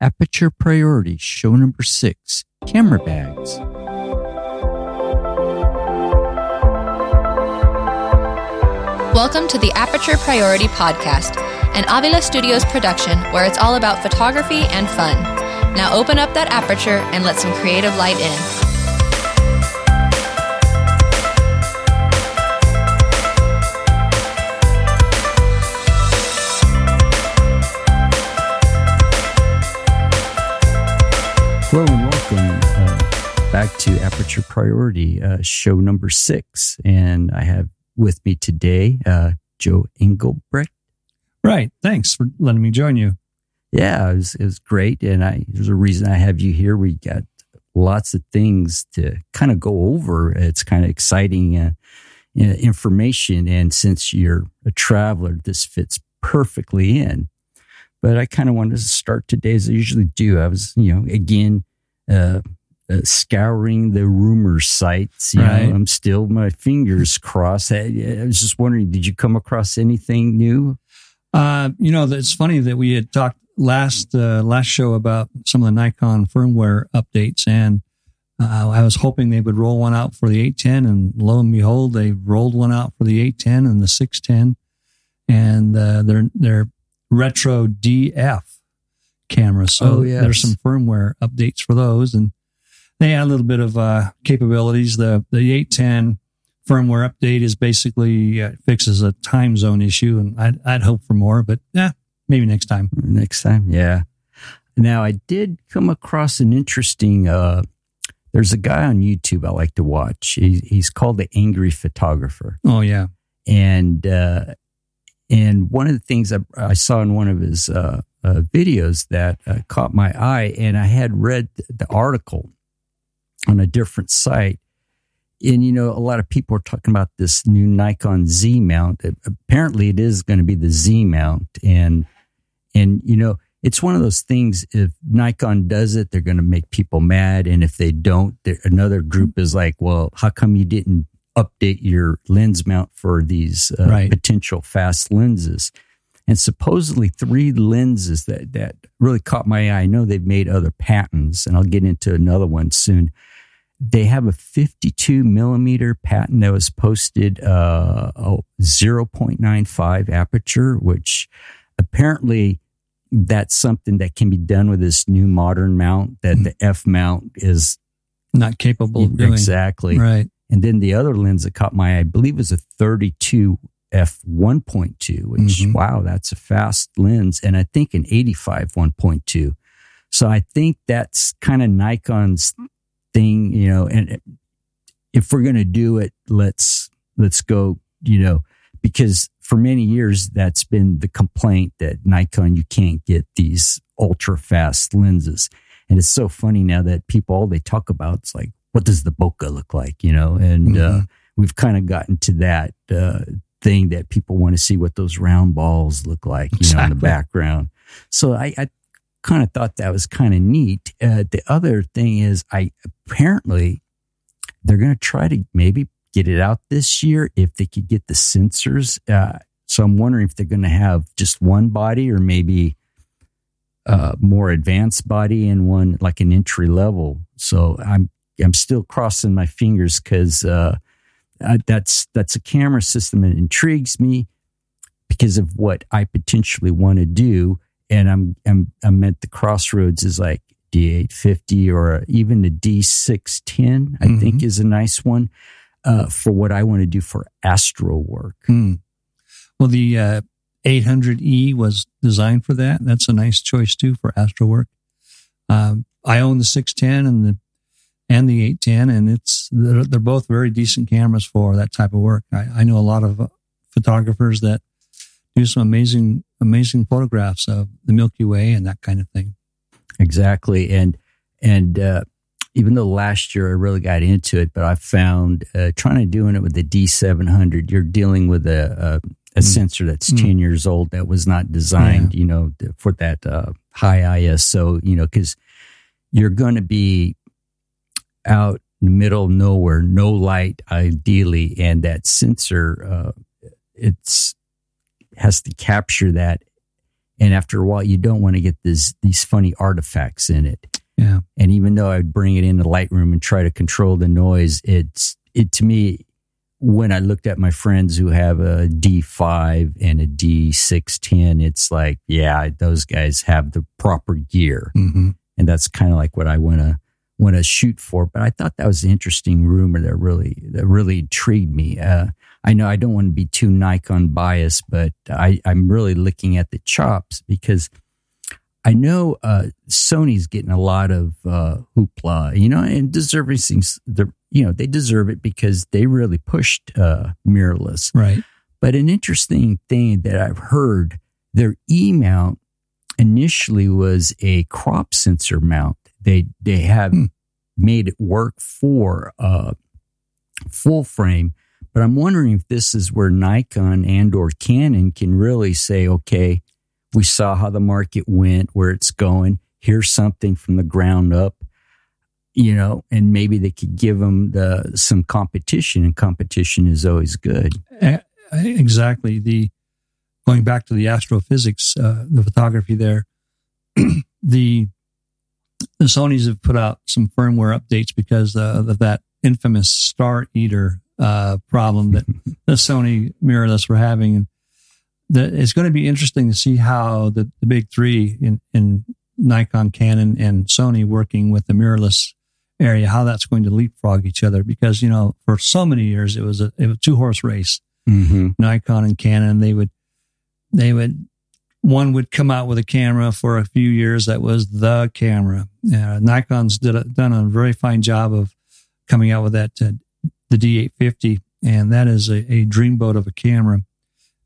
Aperture Priority Show Number 6 Camera Bags. Welcome to the Aperture Priority Podcast, an Avila Studios production where it's all about photography and fun. Now open up that aperture and let some creative light in. Hello and welcome uh, back to Aperture Priority, uh, show number six. And I have with me today uh, Joe Engelbrecht. Right. Thanks for letting me join you. Yeah, it was, it was great. And I, there's a reason I have you here. We got lots of things to kind of go over. It's kind of exciting uh, information. And since you're a traveler, this fits perfectly in. But I kind of wanted to start today as I usually do. I was, you know, again, uh, uh, scouring the rumor sites. You Right. know, I'm still my fingers crossed. I, I was just wondering, did you come across anything new? Uh, you know, it's funny that we had talked last uh, last show about some of the Nikon firmware updates, and uh, I was hoping they would roll one out for the 810, and lo and behold, they rolled one out for the 810 and the 610, and uh, they're they're retro DF cameras. So Oh, yes. there's some firmware updates for those, and they add a little bit of uh, capabilities. The the 810 firmware update is basically uh, fixes a time zone issue, and I'd, I'd hope for more, but yeah, maybe next time. Next time, yeah. Now I did come across an interesting. Uh, there's a guy on YouTube I like to watch. He, he's called the Angry Photographer, Oh yeah, and uh, and one of the things I, I saw in one of his uh, uh, videos that uh, caught my eye, and I had read the article on a different site. And you know, a lot of people are talking about this new Nikon Z mount. Apparently, it is going to be the Z mount, and and you know, it's one of those things. If Nikon does it, they're going to make people mad, and if they don't, another group is like, "Well, how come you didn't update your lens mount for these uh, Right. potential fast lenses?" And supposedly, three lenses that that really caught my eye. I know they've made other patents, and I'll get into another one soon. They have a 52 millimeter patent that was posted, uh, oh, 0.95 aperture, which apparently that's something that can be done with this new modern mount that the F mount is not capable of doing exactly. right. And then the other lens that caught my eye, I believe, was a 32 f 1.2, which Mhm. wow, that's a fast lens, and I think an 85 1.2. So I think that's kind of Nikon's thing, you know. And if we're going to do it, let's let's go, you know, because for many years that's been the complaint that Nikon you can't get these ultra fast lenses, and it's so funny now that people all they talk about is like, what does the bokeh look like, you know? And uh, Mhm. we've kind of gotten to that uh, thing that people want to see what those round balls look like, you know, in the background. So I, I kind of thought that was kind of neat. Uh, the other thing is, I apparently they're going to try to maybe get it out this year if they could get the sensors. Uh, so I'm wondering if they're going to have just one body or maybe uh, more advanced body and one like an entry level. So I'm I'm still crossing my fingers because uh, that's that's a camera system that intrigues me because of what I potentially want to do, and I'm I'm I'm at the crossroads is like D850 or even the D610. I think is a nice one uh, for what I want to do for astro work. Hmm. Well, the uh, 800E was designed for that. That's a nice choice too for astro work. Um, I own the 610 and the and the 810, and it's they're, they're both very decent cameras for that type of work. I, I know a lot of uh, photographers that do some amazing amazing photographs of the Milky Way and that kind of thing. Exactly. And, and, uh, even though last year I really got into it, but I found, uh, trying to doing it with the D700, you're dealing with a, a, a Mm. sensor that's Mm. 10 years old that was not designed, you know, for that, uh, high ISO, you know, cause you're going to be out in the middle of nowhere, no light ideally. And that sensor, uh, it's has to capture that And after a while, you don't want to get this, these funny artifacts in it. Yeah. And even though I'd bring it into Lightroom and try to control the noise, it's, it to me, when I looked at my friends who have a D5 and a D610, it's like, yeah, those guys have the proper gear. Mm-hmm. And that's kind of like what I want to want to shoot for. But I thought that was an interesting rumor that really that really intrigued me. Uh, I know I don't want to be too Nikon biased, but I, I'm really looking at the chops because I know uh, Sony's getting a lot of uh, hoopla, you know, and deserving things. You know, they deserve it because they really pushed uh, mirrorless. Right. But an interesting thing that I've heard, their E mount initially was a crop sensor mount. They they have Hmm. made it work for uh, full frame, but I'm wondering if this is where Nikon and or Canon can really say, okay, we saw how the market went, where it's going. Here's something from the ground up, you know, and maybe they could give them the some competition, and competition is always good. Eh, Exactly. The going back to the astrophysics, uh, the photography there, the the Sony's have put out some firmware updates because uh, of that infamous Star Eater uh, problem that the Sony mirrorless were having, and the, it's going to be interesting to see how the, the big three in, in Nikon, Canon, and Sony working with the mirrorless area, how that's going to leapfrog each other. Because you know, for so many years it was a it was a two horse race. Mm-hmm. Nikon and Canon, they would, they would, one would come out with a camera for a few years that was the camera. Uh, Nikon's did a, done a very fine job of coming out with that, uh, the D850, and that is a, a dreamboat of a camera.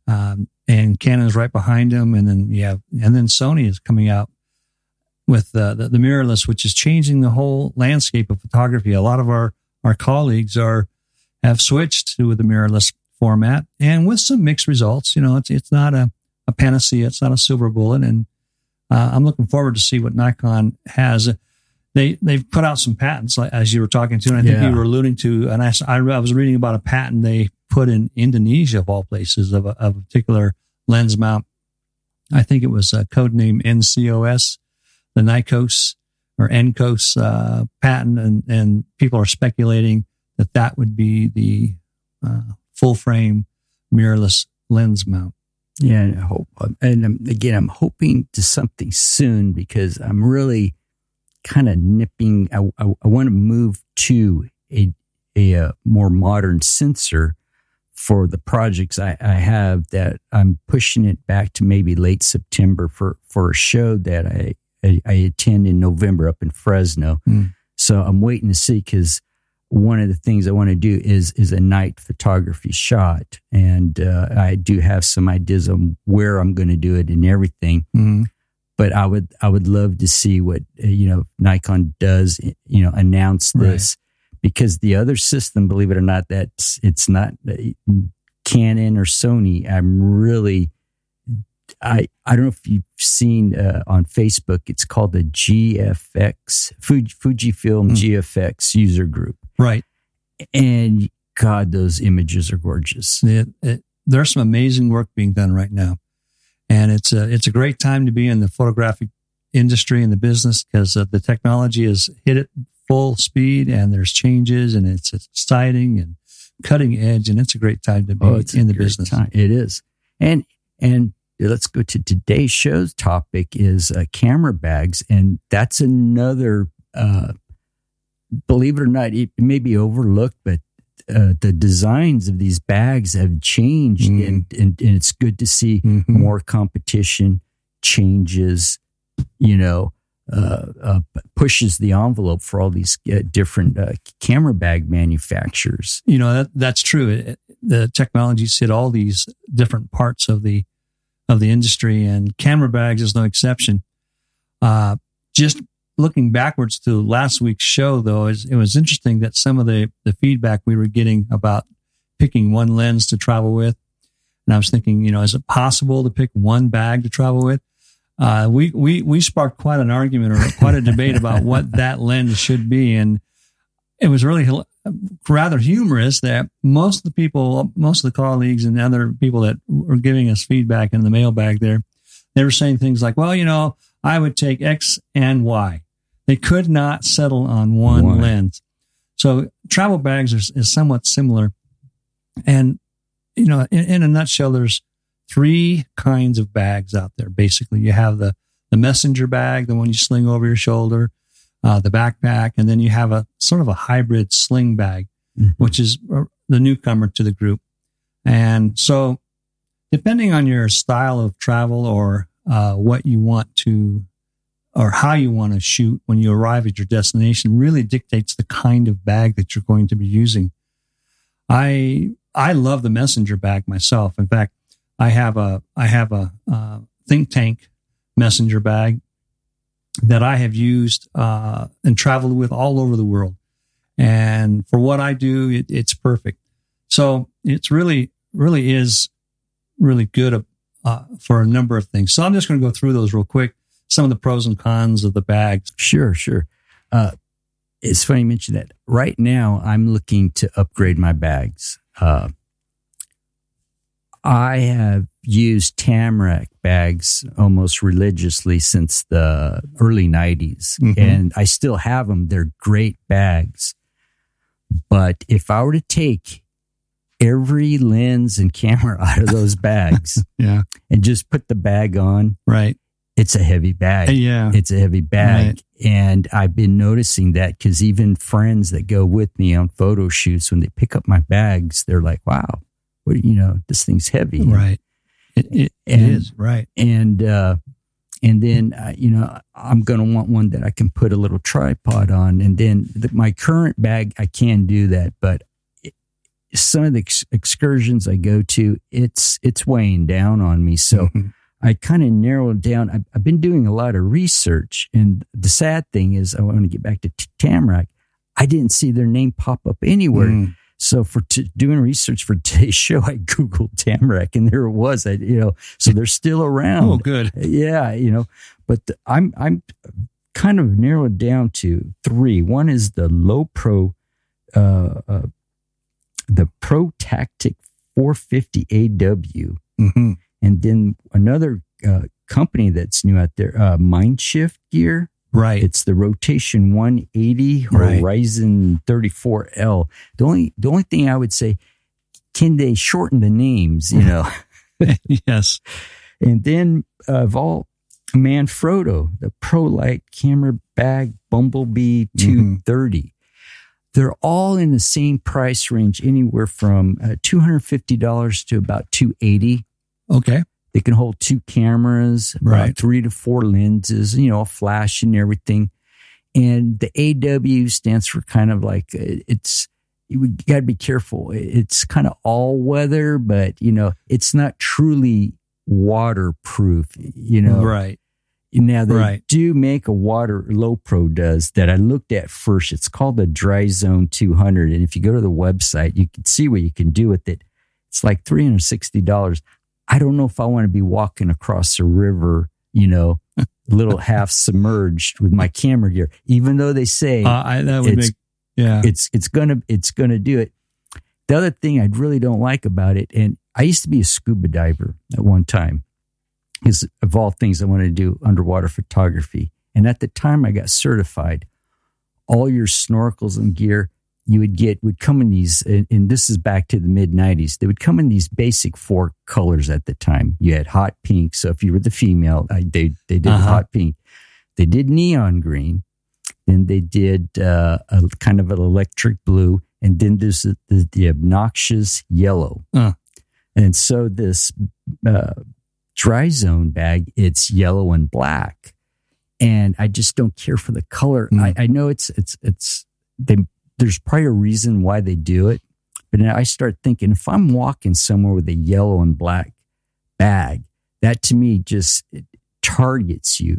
Um, and Canon's right behind them, and then yeah, and then Sony is coming out with uh, the, the mirrorless, which is changing the whole landscape of photography. A lot of our our colleagues are have switched to the mirrorless format and with some mixed results. You know, it's it's not a, a panacea, it's not a silver bullet, and uh, I'm looking forward to see what Nikon has. They they've put out some patents, like, as you were talking to, and I think Yeah. you were alluding to. And I, I, I was reading about a patent they put in Indonesia of all places of a, of a particular lens mount. I think it was a code name NCOS, the Nikos or NCOS uh, patent, and and people are speculating that that would be the uh, full frame mirrorless lens mount. Yeah, and I hope. And um, again, I'm hoping to something soon because I'm really kind of nipping. I, I, I want to move to a a, uh more modern sensor for the projects I, I have. That I'm pushing it back to maybe late September for for a show that I I, I attend in November up in Fresno. Hmm. So I'm waiting to see because one of the things I want to do is is a night photography shot, and uh, I do have some ideas on where I'm going to do it and everything. Mm-hmm. But I would I would love to see what uh, you know Nikon does. You know, announce Right. this because the other system, believe it or not, that's it's not uh, Canon or Sony. I'm really I I don't know if you've seen uh, on Facebook. It's called the GFX Fuji, Fujifilm Hmm. GFX user group, Right. and God, those images are gorgeous. It, it, there's some amazing work being done right now, and it's a it's a great time to be in the photographic industry and the business because uh, the technology has hit it full speed, and there's changes, and it's exciting and cutting edge, and it's a great time to be Oh, in the business. time. It is, and and let's go to today's show's topic is uh, camera bags, and that's another. Uh, believe it or not, it may be overlooked, but uh, the designs of these bags have changed, Mm. and, and and it's good to see Mhm. more competition, changes, you know, uh, uh, pushes the envelope for all these uh, different uh, camera bag manufacturers. you know that that's true. It, the technologies hit all these different parts of the of the industry, and camera bags is no exception. Uh, just looking backwards to last week's show, though, is it was interesting that some of the the feedback we were getting about picking one lens to travel with, and I was thinking, you know, is it possible to pick one bag to travel with? Uh, we we we sparked quite an argument or quite a debate about what that lens should be, and it was really rather humorous that most of the people, most of the colleagues and other people that were giving us feedback in the mailbag there, they were saying things like, well, you know, I would take X and Y. They could not settle on one, One. lens. So travel bags are, is somewhat similar. And, you know, in, in a nutshell, there's three kinds of bags out there. Basically, you have the, the messenger bag, the one you sling over your shoulder, uh, the backpack, and then you have a sort of a hybrid sling bag, Mhm. which is uh, the newcomer to the group. And so depending on your style of travel or uh, what you want to or how you want to shoot when you arrive at your destination really dictates the kind of bag that you're going to be using. I I love the messenger bag myself. In fact, I have a I have a uh, think tank messenger bag that I have used uh, and traveled with all over the world. And for what I do, it, it's perfect. So it's really really is really good uh, for a number of things. So I'm just going to go through those real quick. Some of the pros and cons of the bags. Sure, sure. Uh, it's funny you mention that. Right now, I'm looking to upgrade my bags. Uh, I have used Tamrac bags almost religiously since the early 90s, Mhm. and I still have them. They're great bags. But if I were to take every lens and camera out of those bags Yeah. and just put the bag on, Right. It's a heavy bag Yeah. it's a heavy bag. Right. And I've been noticing that because even friends that go with me on photo shoots, when they pick up my bags, they're like, wow, what, you know, this thing's heavy. Right. It, it, it And- is. Right. And, uh, and then, uh, you know, I'm going to want one that I can put a little tripod on. And then the, my current bag, I can do that. But it, some of the ex- excursions I go to, it's, it's weighing down on me. So, Mhm. I kind of narrowed down. I've, I've been doing a lot of research, and the sad thing is, I want to get back to T- Tamrac. I didn't see their name pop up anywhere. Mm. So for t- doing research for today's show, I googled Tamrac, and there it was. I, you know, so they're still around. Oh, good. Yeah, you know, but the, I'm I'm kind of narrowed down to three. One is the Lowepro, uh, uh, the Pro Tactic 450 AW hmm and then another uh, company that's new out there, uh, Mindshift Gear. Right. It's the Rotation 180 Right. Horizon 34L. The only the only thing I would say, can they shorten the names? You know, yes. and then uh, of all Manfrotto, the Pro Light Camera Bag Bumblebee Mhm. 230. They're all in the same price range, anywhere from uh, $250 to about 280 Okay. they can hold two cameras, about Right. three to four lenses, you know, a flash and everything. And the AW stands for kind of like it's you got to be careful. It's kind of all weather, but you know, it's not truly waterproof. You know, Right. now they Right. do make a water Lowepro does that I looked at first. It's called the Dry Zone 200, and if you go to the website, you can see what you can do with it. It's like three hundred sixty dollars. I don't know if I want to be walking across a river, you know, a little half submerged with my camera gear, even though they say Uh, I, that would It's- make, yeah. it's it's gonna it's gonna do it. The other thing I really don't like about it, and I used to be a scuba diver at one time, is of all things I wanted to do underwater photography. And at the time I got certified, all your snorkels and gear you would get would come in these, and, and this is back to the mid '90s. They would come in these basic four colors at the time. You had hot pink, so if you were the female, I, they they did Uh-huh. hot pink. They did neon green. Then they did uh, a kind of an electric blue, and then there's the, the, the obnoxious yellow. Uh. And so this uh, dry zone bag, it's yellow and black, and I just don't care for the color. Mm. I, I know it's it's it's they, there's probably a reason why they do it, but then I start thinking if I'm walking somewhere with a yellow and black bag, that to me just it targets you.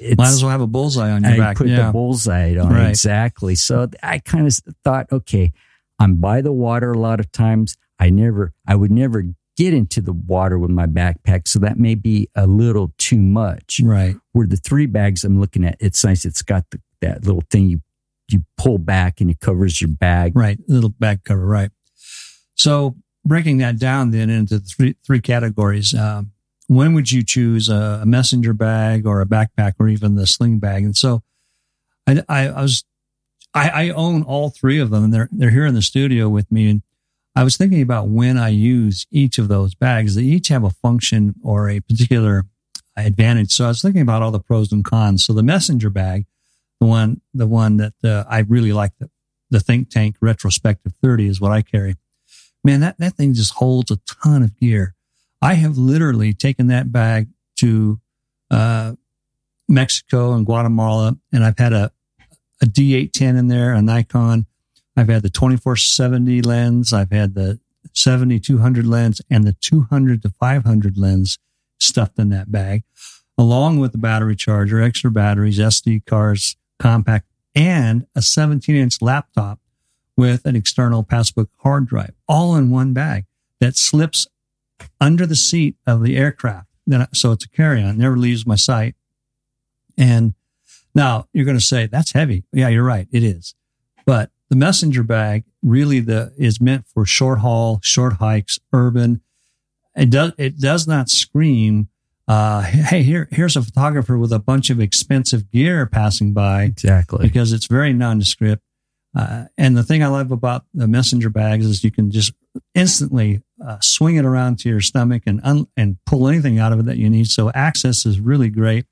It's, Might as well have a bullseye on your I back. put yeah. the bullseye on Right. exactly. So I kind of thought, okay, I'm by the water a lot of times. I never, I would never get into the water with my backpack, so that may be a little too much. right. Where the three bags I'm looking at, it's nice. It's got the, that little thing you you pull back and it covers your bag. Right. Little bag cover. Right. So breaking that down then into three, three categories. Um, when would you choose a, messenger bag or a backpack or even the sling bag? And so I, I, I was, I, I, own all three of them and they're, they're here in the studio with me. And I was thinking about when I use each of those bags. They each have a function or a particular advantage. So I was thinking about all the pros and cons. So the messenger bag, the one, the one that uh, I really like, the, the Think Tank Retrospective 30 is what I carry. Man, that, that thing just holds a ton of gear. I have literally taken that bag to uh, Mexico and Guatemala, and I've had a, a D810 in there, a Nikon. I've had the 2470 lens. I've had the 7200 lens and the 200 to 500 lens stuffed in that bag, along with the battery charger, extra batteries, SD cards, compact, and a 17 inch laptop with an external passbook hard drive, all in one bag that slips under the seat of the aircraft. Then, so it's a carry-on, never leaves my sight. And now you're going to say that's heavy. Yeah, you're right. It is. But the messenger bag really the is meant for short haul, short hikes, urban. It does it does not scream. Uh, hey, here here's a photographer with a bunch of expensive gear passing by. Exactly, because it's very nondescript. Uh, and the thing I love about the messenger bags is you can just instantly uh, swing it around to your stomach and un- and pull anything out of it that you need. So access is really great.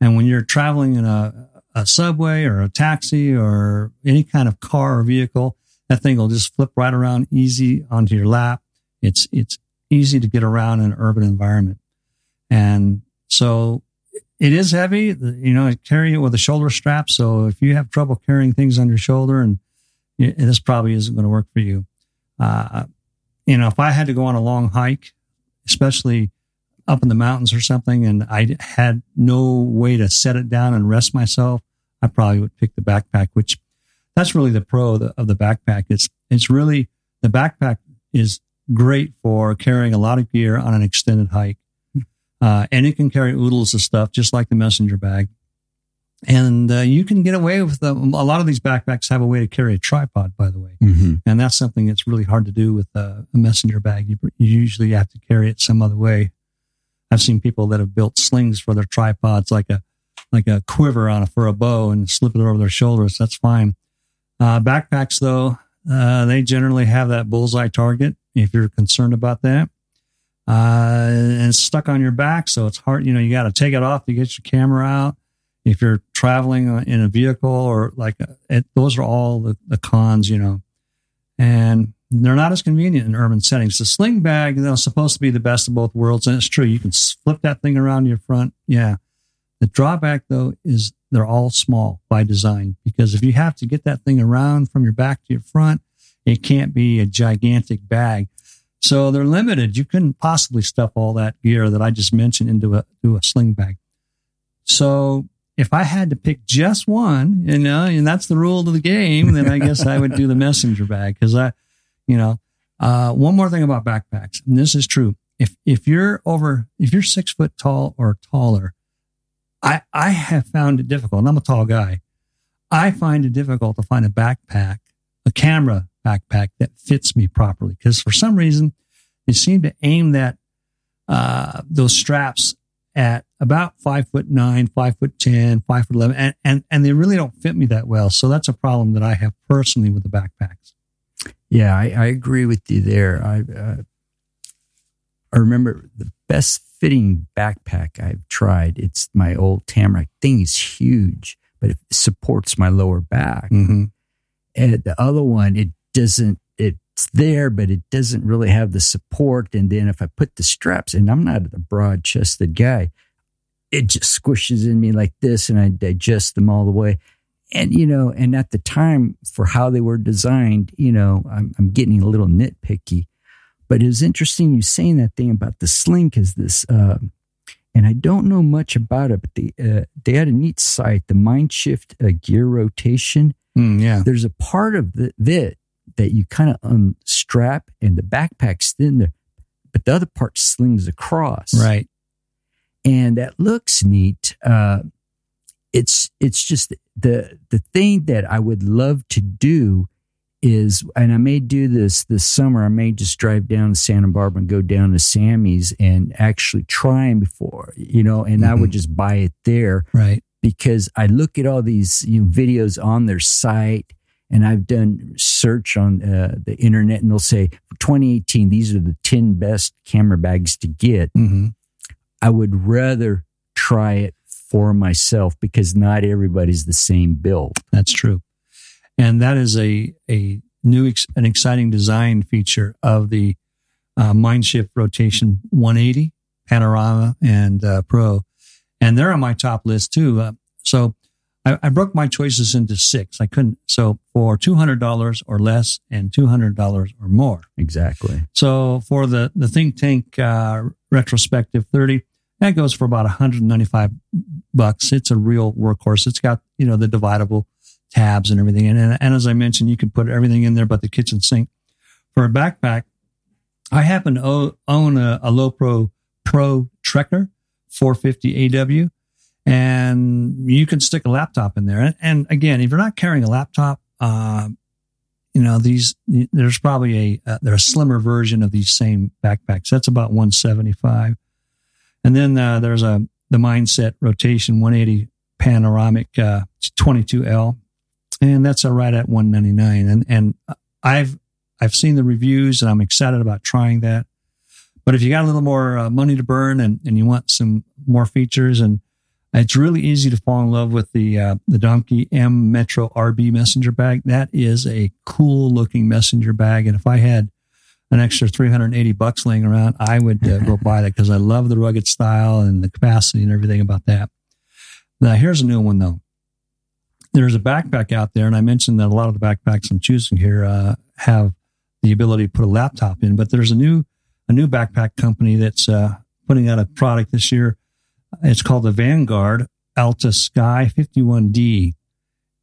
And when you're traveling in a, a subway or a taxi or any kind of car or vehicle, that thing will just flip right around easy onto your lap. It's it's easy to get around in an urban environment. And so it is heavy. You know, carry it with a shoulder strap. So if you have trouble carrying things on your shoulder, and this probably isn't going to work for you. Uh, you know, if I had to go on a long hike, especially up in the mountains or something, and I had no way to set it down and rest myself, I probably would pick the backpack, which that's really the pro of the, of the backpack. It's, it's really the backpack is great for carrying a lot of gear on an extended hike. Uh, and it can carry oodles of stuff, just like the messenger bag. And uh, you can get away with them. A lot of these backpacks have a way to carry a tripod, by the way. Mm-hmm. And that's something that's really hard to do with a, a messenger bag. You, you, usually have to carry it some other way. I've seen people that have built slings for their tripods, like a like a quiver on a, for a bow, and slip it over their shoulders. That's fine. Uh, backpacks, though, uh, they generally have that bullseye target. If you're concerned about that, uh, and it's stuck on your back, so it's hard. You know, you got to take it off to get your camera out if you're traveling in a vehicle or like uh, it, those are all the, the, cons, you know, and they're not as convenient in urban settings. The sling bag, you know, is supposed to be the best of both worlds. And it's true. You can flip that thing around your front. Yeah. The drawback though is they're all small by design because if you have to get that thing around from your back to your front, it can't be a gigantic bag. So they're limited. You couldn't possibly stuff all that gear that I just mentioned into a, into a sling bag. So if I had to pick just one, you know, and that's the rule of the game, then I guess I would do the messenger bag because I, you know, uh, one more thing about backpacks, and this is true. If if you're over, if you're six foot tall or taller, I I have found it difficult. And I'm a tall guy. I find it difficult to find a backpack, a camera backpack that fits me properly because for some reason they seem to aim that uh, those straps at about five foot nine, five foot ten, five foot eleven, and, and and they really don't fit me that well. So that's a problem that I have personally with the backpacks. Yeah, I, I agree with you there. I uh, I remember the best fitting backpack I've tried. It's my old Tamrac. Thing is huge, but it supports my lower back. Mm-hmm. And the other one, it doesn't. It's there, but it doesn't really have the support. And then if I put the straps, and I'm not a broad chested guy, it just squishes in me like this, and I digest them all the way. And you know, and at the time for how they were designed, you know, I'm, I'm getting a little nitpicky. But it was interesting you saying that thing about the sling because this, uh, and I don't know much about it, but they uh, they had a neat site, the Mindshift uh, gear rotation. Mm, yeah, there's a part of the, that that you kind of unstrap, and the backpack's in there, but the other part slings across. Right, and that looks neat. Uh, it's it's just the the thing that I would love to do is, and I may do this this summer. I may just drive down to Santa Barbara and go down to Samy's and actually try them before, you know, and I would Mhm. just buy it there Right. Because I look at all these you know, videos on their site and I've done search on uh, the internet and they'll say for 2018, these are the 10 best camera bags to get. hmm I would rather try it for myself because not everybody's the same build. That's true. And that is a, a new, ex- an exciting design feature of the uh, Mindshift Rotation 180 Panorama and uh, Pro. And they're on my top list too. Uh, so I, I broke my choices into six. I couldn't. So for $200 or less and $200 or more. Exactly. So for the, the Think Tank uh, retrospective 30, that goes for about 195 bucks. It's a real workhorse. It's got, you know, the dividable tabs and everything. And, and, and as I mentioned, you can put everything in there but the kitchen sink. For a backpack, I happen to own a, a Lowepro Pro Trekker 450 AW and you can stick a laptop in there. And, and again, if you're not carrying a laptop, uh, you know, these, there's probably a, uh, they're a slimmer version of these same backpacks. That's about 175. And then, uh, there's a, the Mindshift rotation 180 panoramic, uh, 22L. And that's uh, right at 199. And, and I've, I've seen the reviews and I'm excited about trying that. But if you got a little more uh, money to burn and, and you want some more features and it's really easy to fall in love with the uh, the Donkey M Metro RB messenger bag. That is a cool looking messenger bag, and if I had an extra 380 bucks laying around, I would uh, go buy that because I love the rugged style and the capacity and everything about that. Now, here's a new one though. There's a backpack out there, and I mentioned that a lot of the backpacks I'm choosing here uh, have the ability to put a laptop in, but there's a new a new backpack company that's uh, putting out a product this year. It's called the Vanguard Alta Sky 51D.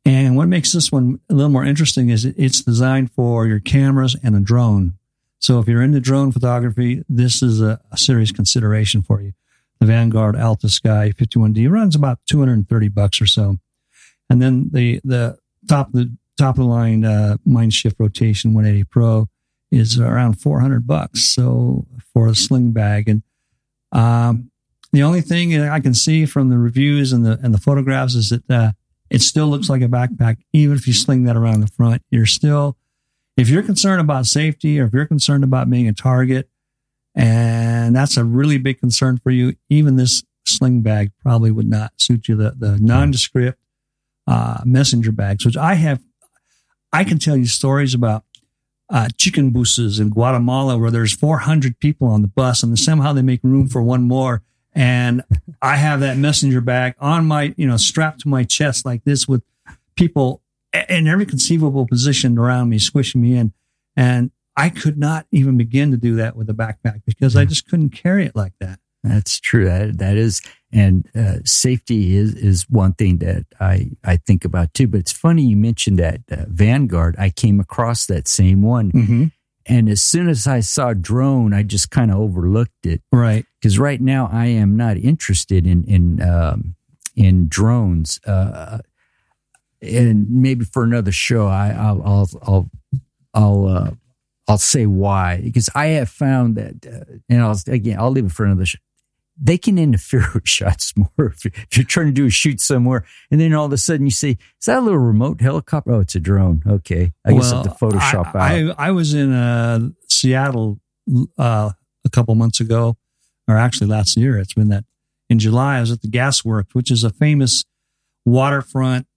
And what makes this one a little more interesting is it's designed for your cameras and a drone. So if you're into drone photography, this is a, a serious consideration for you. The Vanguard Alta Sky 51D runs about 230 bucks or so. And then the, the top of the top of the line, uh, Mindshift Rotation 180 Pro is around 400 bucks. So for a sling bag and, um, the only thing I can see from the reviews and the and the photographs is that uh, it still looks like a backpack, even if you sling that around the front. You're still, if you're concerned about safety or if you're concerned about being a target, and that's a really big concern for you, even this sling bag probably would not suit you. The the nondescript uh, messenger bags, which I have, I can tell you stories about uh, chicken buses in Guatemala where there's 400 people on the bus and somehow they make room for one more. And I have that messenger bag on my, you know, strapped to my chest like this with people in every conceivable position around me, squishing me in. And I could not even begin to do that with a backpack because I just couldn't carry it like that. That's true. That, that is, and uh, safety is is one thing that I I think about too. But it's funny you mentioned that uh, Vanguard. I came across that same one, Mm-hmm. and as soon as I saw drone, I just kind of overlooked it Right. because right now I am not interested in in um, in drones. Uh, and maybe for another show, I, I'll I'll I'll I'll, uh, I'll say why because I have found that, uh, and I'll again I'll leave it for another show. They can interfere with shots more if you're, trying to do a shoot somewhere, and then all of a sudden you say, "Is that a little remote helicopter?" Oh, it's a drone. Okay, I guess I have to Photoshop I, out. I, I was in uh, Seattle uh, a couple months ago, or actually last year. It's been that in July. I was at the Gasworks, which is a famous waterfront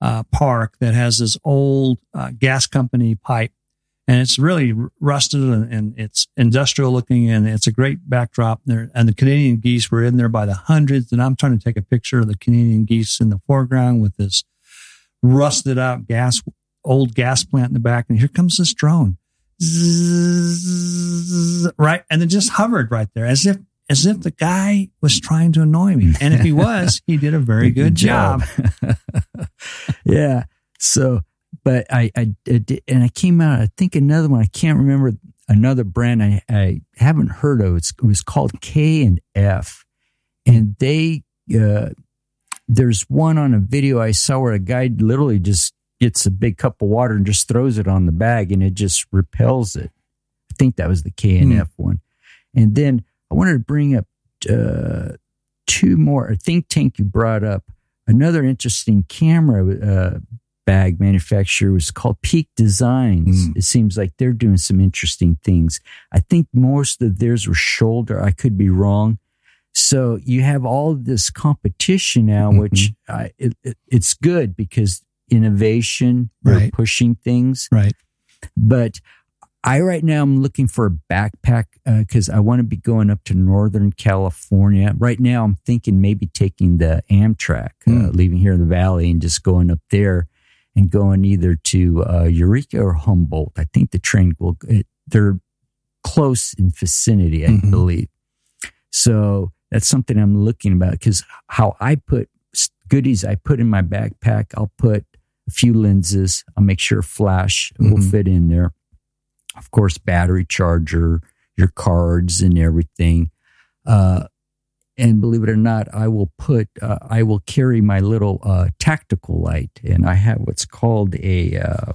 uh, park that has this old uh, gas company pipe, and it's really rusted and, and it's industrial looking, and it's a great backdrop there. And the Canadian geese were in there by the hundreds, and I'm trying to take a picture of the Canadian geese in the foreground with this rusted out gas old gas plant in the back, and here comes this drone. Zzz, right. And it just hovered right there as if as if the guy was trying to annoy me. And if he was, he did a very good job. yeah. So, but I, I, I did, and I came out, I think another one, I can't remember another brand I, I haven't heard of. It's, it was called K and F. And they, uh, there's one on a video I saw where a guy literally just gets a big cup of water and just throws it on the bag and it just repels it. I think that was the KNF one. And then I wanted to bring up uh, two more. A think tank you brought up. Another interesting camera uh, bag manufacturer was called Peak Designs. Mm. It seems like they're doing some interesting things. I think most of theirs were shoulder. I could be wrong. So you have all this competition now, Mhm. which I, it, it, it's good because innovation, Right. pushing things. Right. But I right now I'm looking for a backpack because I want to be going up to Northern California. Right now I'm thinking maybe taking the Amtrak, uh, Mm. leaving here in the valley and just going up there and going either to uh, Eureka or Humboldt. I think the train will. It, they're close in vicinity, I Mhm. believe. So that's something I'm looking about because how I put goodies I put in my backpack, I'll put a few lenses. I'll make sure flash will Mhm. fit in there. Of course, battery charger, your cards, and everything. Uh, and believe it or not, I will put, uh, I will carry my little uh, tactical light, and I have what's called a, uh,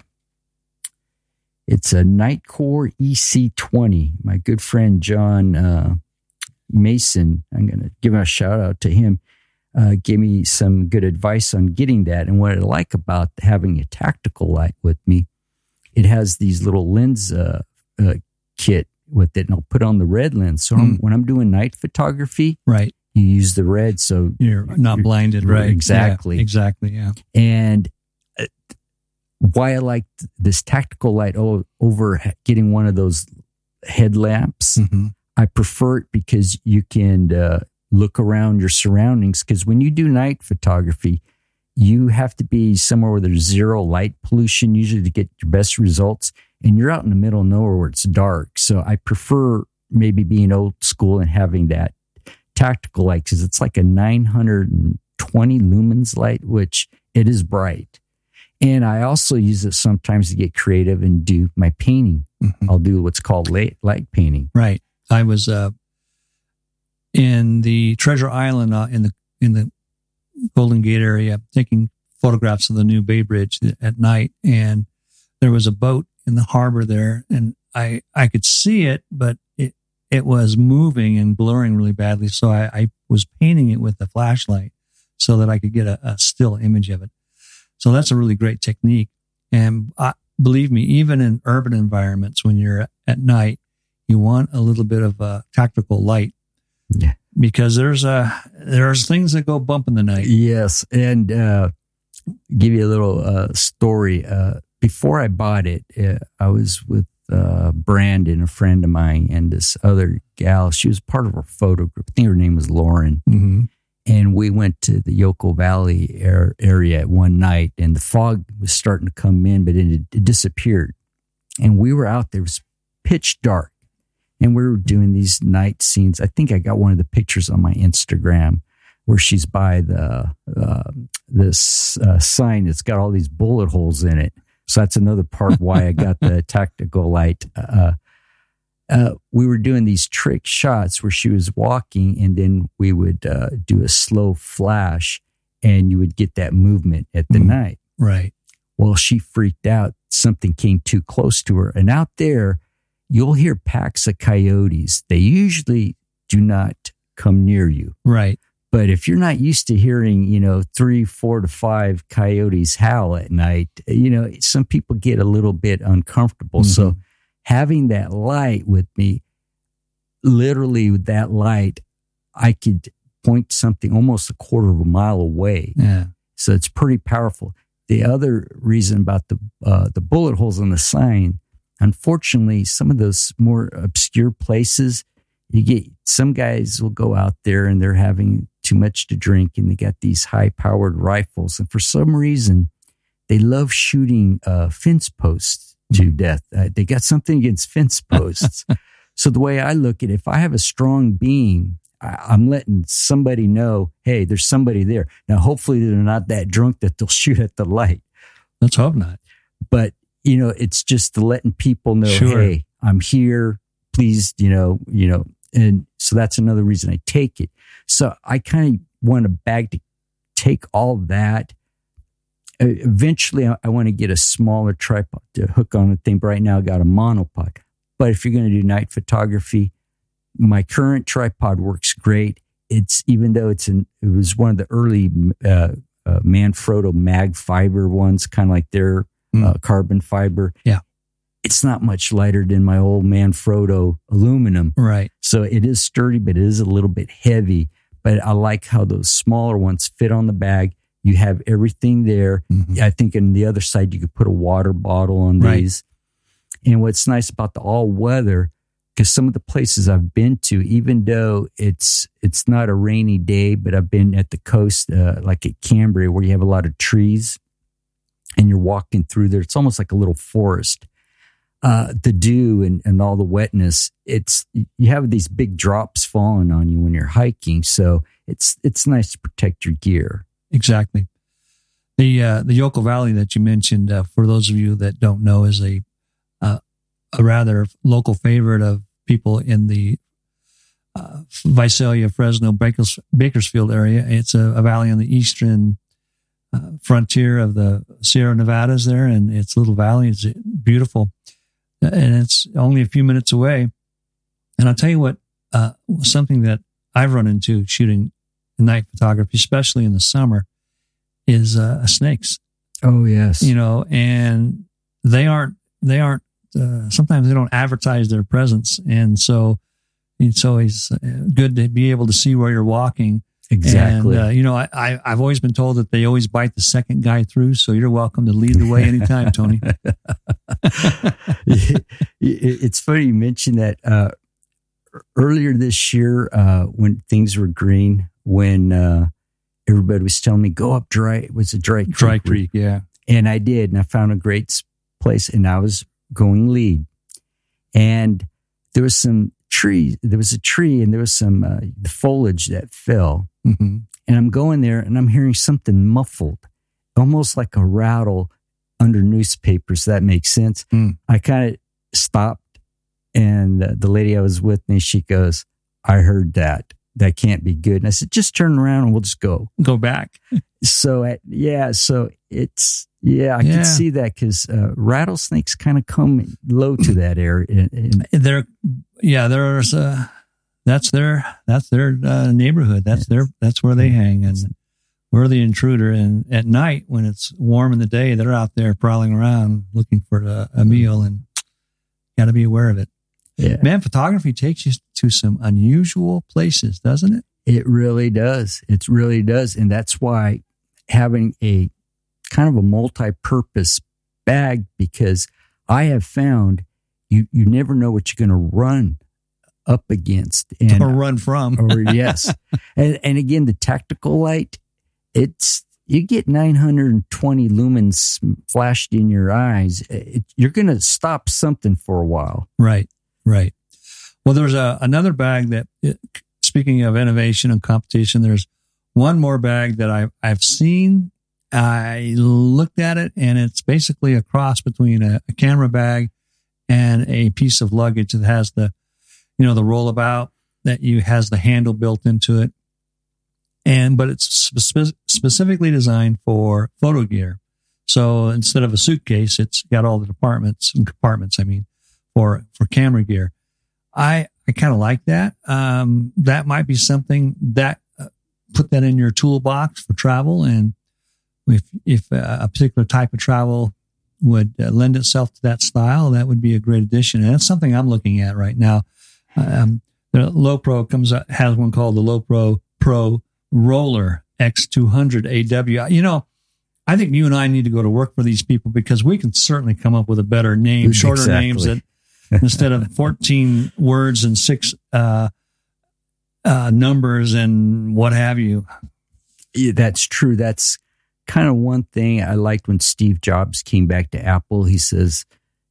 it's a Nitecore EC20. My good friend John uh, Mason, I'm going to give a shout out to him. Uh, gave me some good advice on getting that. And what I like about having a tactical light with me, it has these little lens uh, kit with it, and I'll put on the red lens. So I'm, Mm. when I'm doing night photography, Right. you use the red. So You're not blinded. Right. Exactly. Yeah, exactly. Yeah. and uh, why I like this tactical light over getting one of those headlamps. hmm I prefer it because you can uh, look around your surroundings. Because when you do night photography, you have to be somewhere where there's zero light pollution, usually to get your best results. And you're out in the middle of nowhere where it's dark. So I prefer maybe being old school and having that tactical light because it's like a 920 lumens light, which it is bright. And I also use it sometimes to get creative and do my painting. Mhm. I'll do what's called light, light painting. Right. I was uh, in the Treasure Island uh, in the in the Golden Gate area taking photographs of the new Bay Bridge at night, and there was a boat in the harbor there, and I I could see it, but it it was moving and blurring really badly. So I, I was painting it with the flashlight so that I could get a, a still image of it. So that's a really great technique. And I, believe me, even in urban environments, when you're at night, you want a little bit of a tactical light Yeah. because there's a there's things that go bump in the night. Yes, and uh, give you a little uh, story. Uh, before I bought it, uh, I was with uh, Brandon, a friend of mine, and this other gal. She was part of our photo group. I think her name was Lauren, Mm-hmm. and we went to the Yoko Valley air, area one night, and the fog was starting to come in, but it, it disappeared. And we were out there; it was pitch dark, and we were doing these night scenes. I think I got one of the pictures on my Instagram where she's by the uh, this uh, sign that's got all these bullet holes in it. So that's another part why I got the tactical light. Uh, uh, we were doing these trick shots where she was walking, and then we would uh, do a slow flash, and you would get that movement at the Mhm. night. Right. Well, she freaked out. Something came too close to her. And out there, you'll hear packs of coyotes. They usually do not come near you. Right. But if you're not used to hearing, you know, three, four to five coyotes howl at night, you know, some people get a little bit uncomfortable. So Mhm. having that light with me, literally with that light, I could point something almost a quarter of a mile away. Yeah. So it's pretty powerful. The other reason about the uh, the bullet holes on the sign, unfortunately, some of those more obscure places, you get some guys will go out there and they're having too much to drink and they got these high powered rifles, and for some reason, they love shooting uh, fence posts to death. Uh, they got something against fence posts. so the way I look at it, if I have a strong beam, I, I'm letting somebody know, hey, there's somebody there. Now, hopefully, they're not that drunk that they'll shoot at the light. Let's hope not. But you know, it's just letting people know, Sure. hey, I'm here. Please, you know, you know, and so that's another reason I take it. So I kind of want a bag to take all that eventually I, I want to get a smaller tripod to hook on the thing. But right now I got a monopod. But if you're going to do night photography, my current tripod works great. It's even though it's an it was one of the early uh, uh, Manfrotto mag fiber ones, kind of like their Mm. uh, carbon fiber. Yeah. It's not much lighter than my old Manfrotto aluminum. Right. So it is sturdy, but it is a little bit heavy. But I like how those smaller ones fit on the bag. You have everything there. Mhm. I think on the other side, you could put a water bottle on Right. these. And what's nice about the all weather, because some of the places I've been to, even though it's it's not a rainy day, but I've been at the coast, uh, like at Cambria, where you have a lot of trees, and you're walking through there. It's almost like a little forest. Uh, the dew and, and all the wetness, it's you have these big drops falling on you when you're hiking. So it's it's nice to protect your gear. Exactly. The uh, the Yokohl Valley that you mentioned, uh, for those of you that don't know, is a uh, a rather local favorite of people in the uh, Visalia, Fresno, Bakers, Bakersfield area. It's a, a valley on the eastern frontier of the Sierra Nevadas there, and it's a little valley. It's beautiful, and it's only a few minutes away. And I'll tell you what, uh, something that I've run into shooting night photography, especially in the summer, is uh, snakes. Oh yes, You know, and they aren't they aren't. Uh, sometimes they don't advertise their presence, and so it's always uh, good to be able to see where you're walking. exactly. And, uh, you know, I, I I've always been told that they always bite the second guy through. So you're welcome to lead the way anytime, Tony. It- it's funny you mentioned that uh, earlier this year uh, when things were green, when uh, everybody was telling me go up dry, it was a dry creek, Dry Creek, yeah. and I did, and I found a great place, and I was going lead, and there was some tree, there was a tree, and there was some uh, foliage that fell, hmm and I'm going there, and I'm hearing something muffled, almost like a rattle under newspapers. That makes sense. Mm. I kind of stopped, and the lady I was with me, she goes, "I heard that. That can't be good." And I said, "Just turn around and we'll just go." Go back. So at, yeah, so it's yeah, I Yeah. can see that because uh, rattlesnakes kind of come low to that area. And, and There, yeah. There's uh that's their that's their uh, neighborhood. That's their that's where they hang, and we're the intruder. And at night, when it's warm in the day, they're out there prowling around looking for a, a meal, and got to be aware of it. yeah, Man, photography takes you to some unusual places, doesn't it? it really does. It really does, and that's why having a kind of a multi-purpose bag because I have found you you never know what you're going to run up against and or run from. or yes and and again the tactical light it's you get 920 lumens flashed in your eyes eh, it, you're going to stop something for a while Right, right. Well, there's a, another bag that, it, speaking of innovation and competition, there's one more bag that I, I've seen. I looked at it and it's basically a cross between a, a camera bag and a piece of luggage that has the, you know, the rollabout that you has the handle built into it. And, but it's spe- specifically designed for photo gear. So instead of a suitcase, it's got all the departments and compartments, I mean, for, for camera gear. I, I kind of like that. Um, that might be something that uh, put that in your toolbox for travel. And if, if uh, a particular type of travel would uh, lend itself to that style, that would be a great addition. And that's something I'm looking at right now. Um, the Lowepro comes has one called the Lowepro Pro Roller X200 AW. You know, I think you and I need to go to work for these people because we can certainly come up with a better name, shorter Exactly. names that instead of 14 words and six uh, uh, numbers and what have you. Yeah, that's true that's kind of one thing i liked when steve jobs came back to apple he says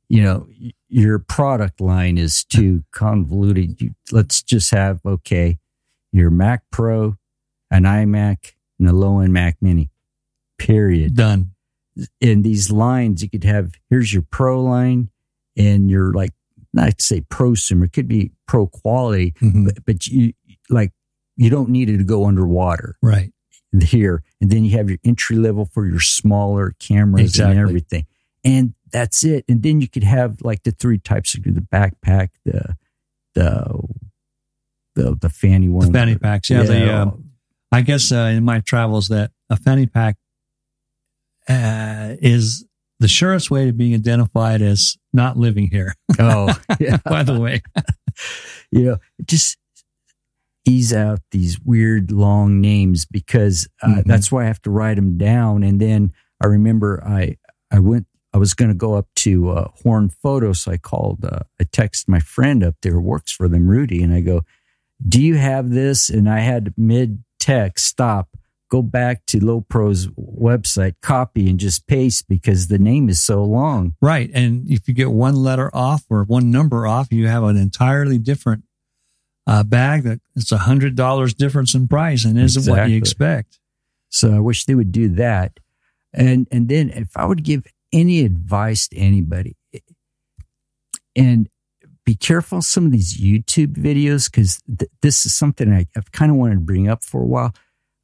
you know your product line is too convoluted you, let's just have okay your mac pro an imac and a low-end mac mini period Done. in these lines, you could have here's your pro line and your like not to say prosumer, it could be pro quality, Mhm. but, but you like you don't need it to go underwater. Right. here, and then you have your entry level for your smaller cameras Exactly. and everything, and that's it. And then you could have like the three types of the backpack, the the the, the fanny one, The fanny packs. Yeah. The, um, I guess uh, in my travels that a fanny pack uh, is the surest way to being identified as not living here. oh, yeah. By the way, you know, just ease out these weird long names because uh, Mhm. that's why I have to write them down. And then I remember I I went I was going to go up to uh, Horn Photo, so I called uh, I texted my friend up there who works for them, Rudy, and I go, "Do you have this?" And I had mid text stop. Go back to Lowepro's website, copy, and just paste because the name is so long. right. And if you get one letter off or one number off, you have an entirely different uh, bag that it's a hundred dollars difference in price and isn't what you expect. So I wish they would do that. And and then if I would give any advice to anybody, and be careful some of these YouTube videos because th- this is something I, I've kind of wanted to bring up for a while.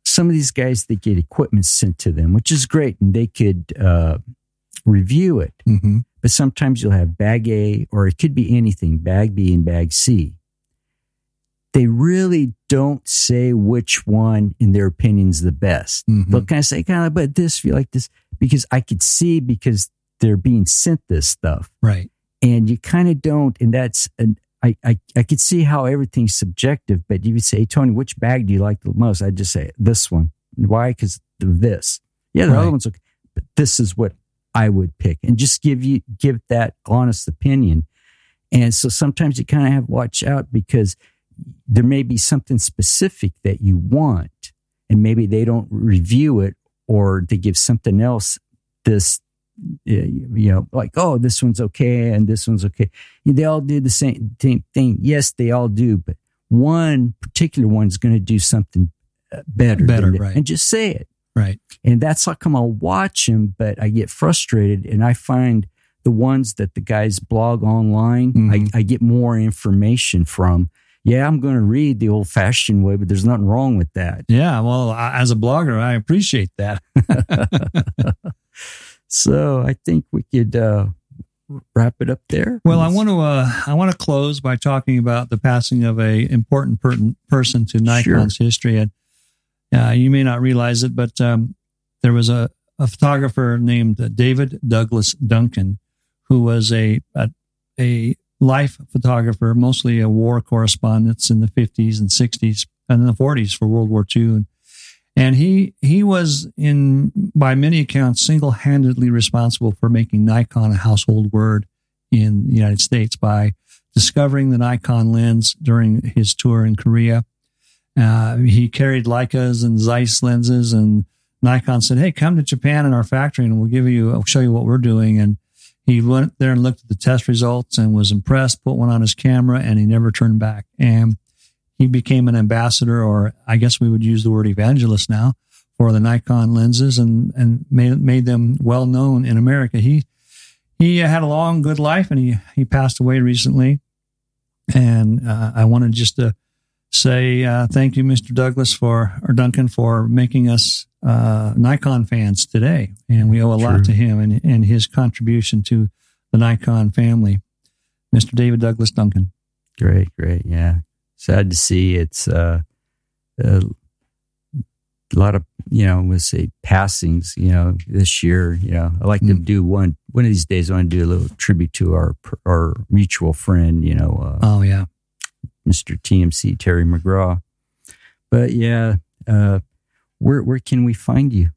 Some of these guys they get equipment sent to them, which is great, and they could uh, review it. Mm-hmm. But sometimes you'll have bag A, or it could be anything, bag B and bag C. They really don't say which one, in their opinion, is the best. Mhm. They'll kind of say, kind of, but this, feel like this, because I could see because they're being sent this stuff. Right. And you kind of don't. And that's, and I, I, I could see how everything's subjective, but you say, Tony, which bag do you like the most? I'd just say this one. Why? Because of this. Yeah, the Right. other one's okay. But this is what I would pick and just give you, give that honest opinion. And so sometimes you kind of have to watch out because there may be something specific that you want and maybe they don't review it or they give something else this you know like oh this one's okay and this one's okay they all do the same thing yes they all do but one particular one's going to do something uh, better Better, right. and just say it Right. and that's how come I'll watch them, but I get frustrated and I find the ones that the guys blog online, Mhm. I, I get more information from. Yeah, I'm going to read the old fashioned way, but there's nothing wrong with that. Yeah. Well, I, as a blogger, I appreciate that. So I think we could uh, wrap it up there. Well, I want to uh, I want to close by talking about the passing of a important per- person to Nikon's history. And uh, you may not realize it, but um, there was a, a photographer named David Douglas Duncan, who was a, a a life photographer, mostly a war correspondent in the 50s and 60s and in the 40s for World War II. And, and he he was in by many accounts single-handedly responsible for making Nikon a household word in the United States by discovering the Nikon lens during his tour in Korea. Uh, he carried Leicas and Zeiss lenses, and Nikon said, "Hey, come to Japan in our factory, and we'll give you, I'll show you what we're doing." And he went there and looked at the test results and was impressed. Put one on his camera, and he never turned back. And he became an ambassador, or I guess we would use the word evangelist now, for the Nikon lenses, and and made made them well known in America. He he had a long, good life, and he he passed away recently. And uh, I wanted just to say uh, thank you, Mr. Douglas, for or Duncan, for making us uh, Nikon fans today, and we owe a lot to him and and his contribution to the Nikon family, Mr. David Douglas Duncan. Great, great. Yeah. Sad to see it's uh, a lot of, you know, we'll say passings, you know, this year, you know, I like to Mm. do one, one of these days, I want to do a little tribute to our, our mutual friend, you know, uh, Oh yeah, Mr. TMC Terry McGraw. But yeah, uh, where, where can we find you?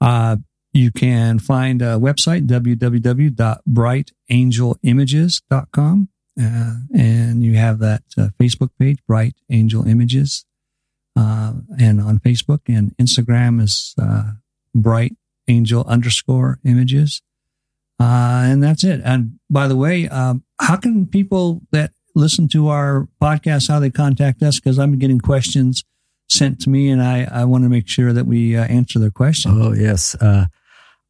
Uh, you can find a website, www.brightangelimages.com. Uh, and you have that uh, Facebook page, Bright Angel Images. Uh, and on Facebook and Instagram is uh, Bright Angel underscore images. Uh, and that's it. And by the way, um, how can people that listen to our podcast, how they contact us? Because I'm getting questions sent to me and I, I want to make sure that we uh, answer their questions. Oh, yes. Uh,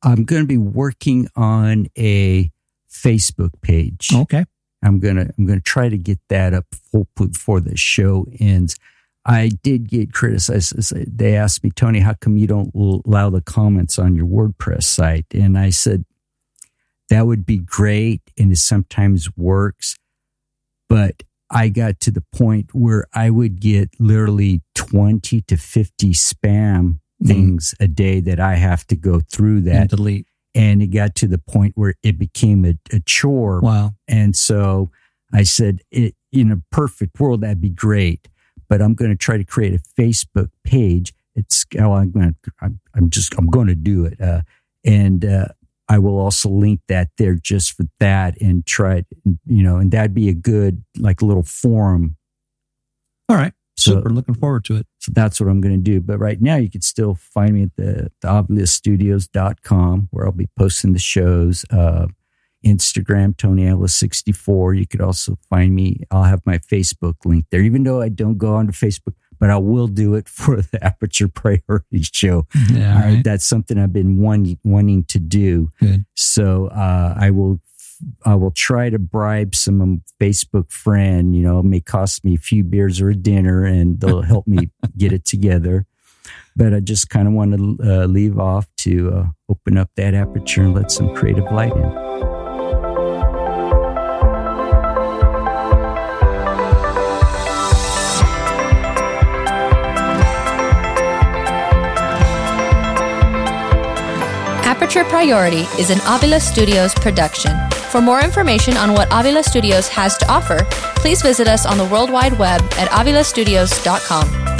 I'm going to be working on a Facebook page. Okay. I'm gonna I'm gonna try to get that up full before the show ends. I did get criticized. They asked me, Tony, how come you don't allow the comments on your WordPress site? And I said, that would be great. And it sometimes works. But I got to the point where I would get literally 20 to 50 spam mm-hmm. things mm. a day that I have to go through that. And delete. And it got to the point where it became a, a chore. Wow. And so I said, in a perfect world, that'd be great. But I'm going to try to create a Facebook page. It's, oh, I'm going to, I'm, I'm just, I'm going to do it. Uh, and, uh, I will also link that there just for that and try it, you know, and that'd be a good, like, little forum. All right. So, Super. Looking forward to it. So that's what I'm going to do. But right now, you can still find me at the, the ovilus where I'll be posting the shows. Uh, Instagram, Tony Avila 64. You could also find me. I'll have my Facebook link there, even though I don't go onto Facebook but I will do it for the Aperture Priority Show. Yeah, all right. That's something I've been wanting, wanting to do. Good. So uh, I will I will try to bribe some Facebook friend. You know, it may cost me a few beers or a dinner, and they'll help me get it together. But I just kind of want to uh, leave off to uh, open up that aperture and let some creative light in. Aperture Priority is an Avila Studios production. For more information on what Avila Studios has to offer, please visit us on the World Wide Web at avilastudios.com.